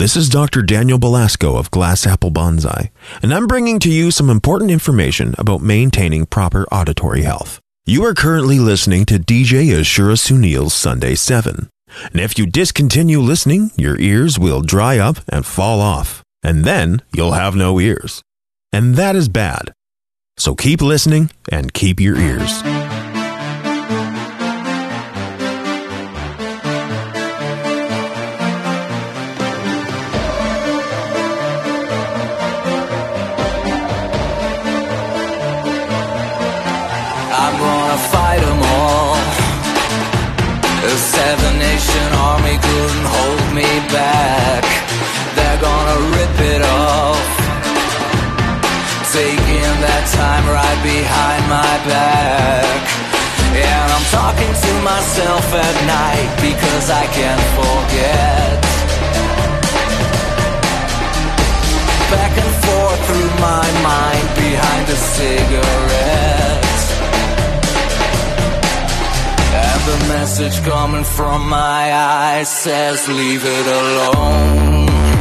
This is Dr. Daniel Belasco of Glass Apple Bonsai, and I'm bringing to you some important information about maintaining proper auditory health. You are currently listening to DJ Ashura Sunil's Sunday 7. And if you discontinue listening, your ears will dry up and fall off, and then you'll have no ears. And that is bad. So keep listening and keep your ears. Behind my back. And I'm talking to myself at night because I can't forget. Back and forth through my mind behind a cigarette. And the message coming from my eyes says, Leave it alone.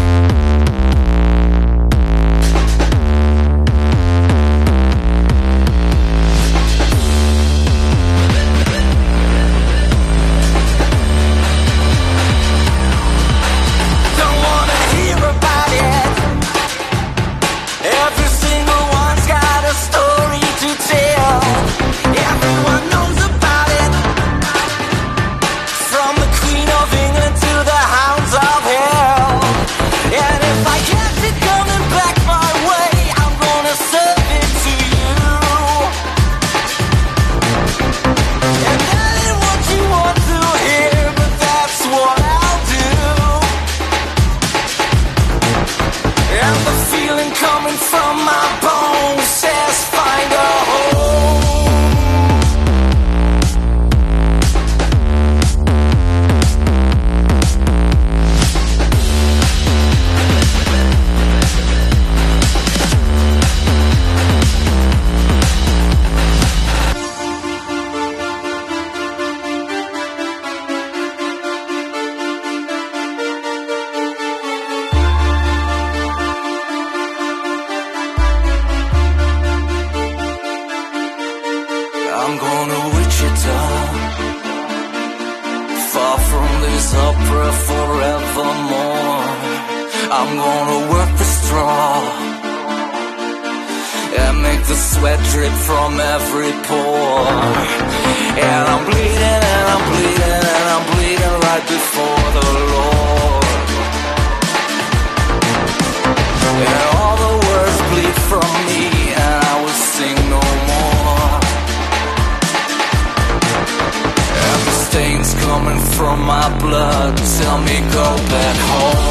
Forevermore. I'm gonna work the straw and make the sweat drip from every pore. And I'm bleeding and I'm bleeding and I'm bleeding right before the Lord. And all the words bleed from me and I will sing no more. Coming from my blood tell me go back home.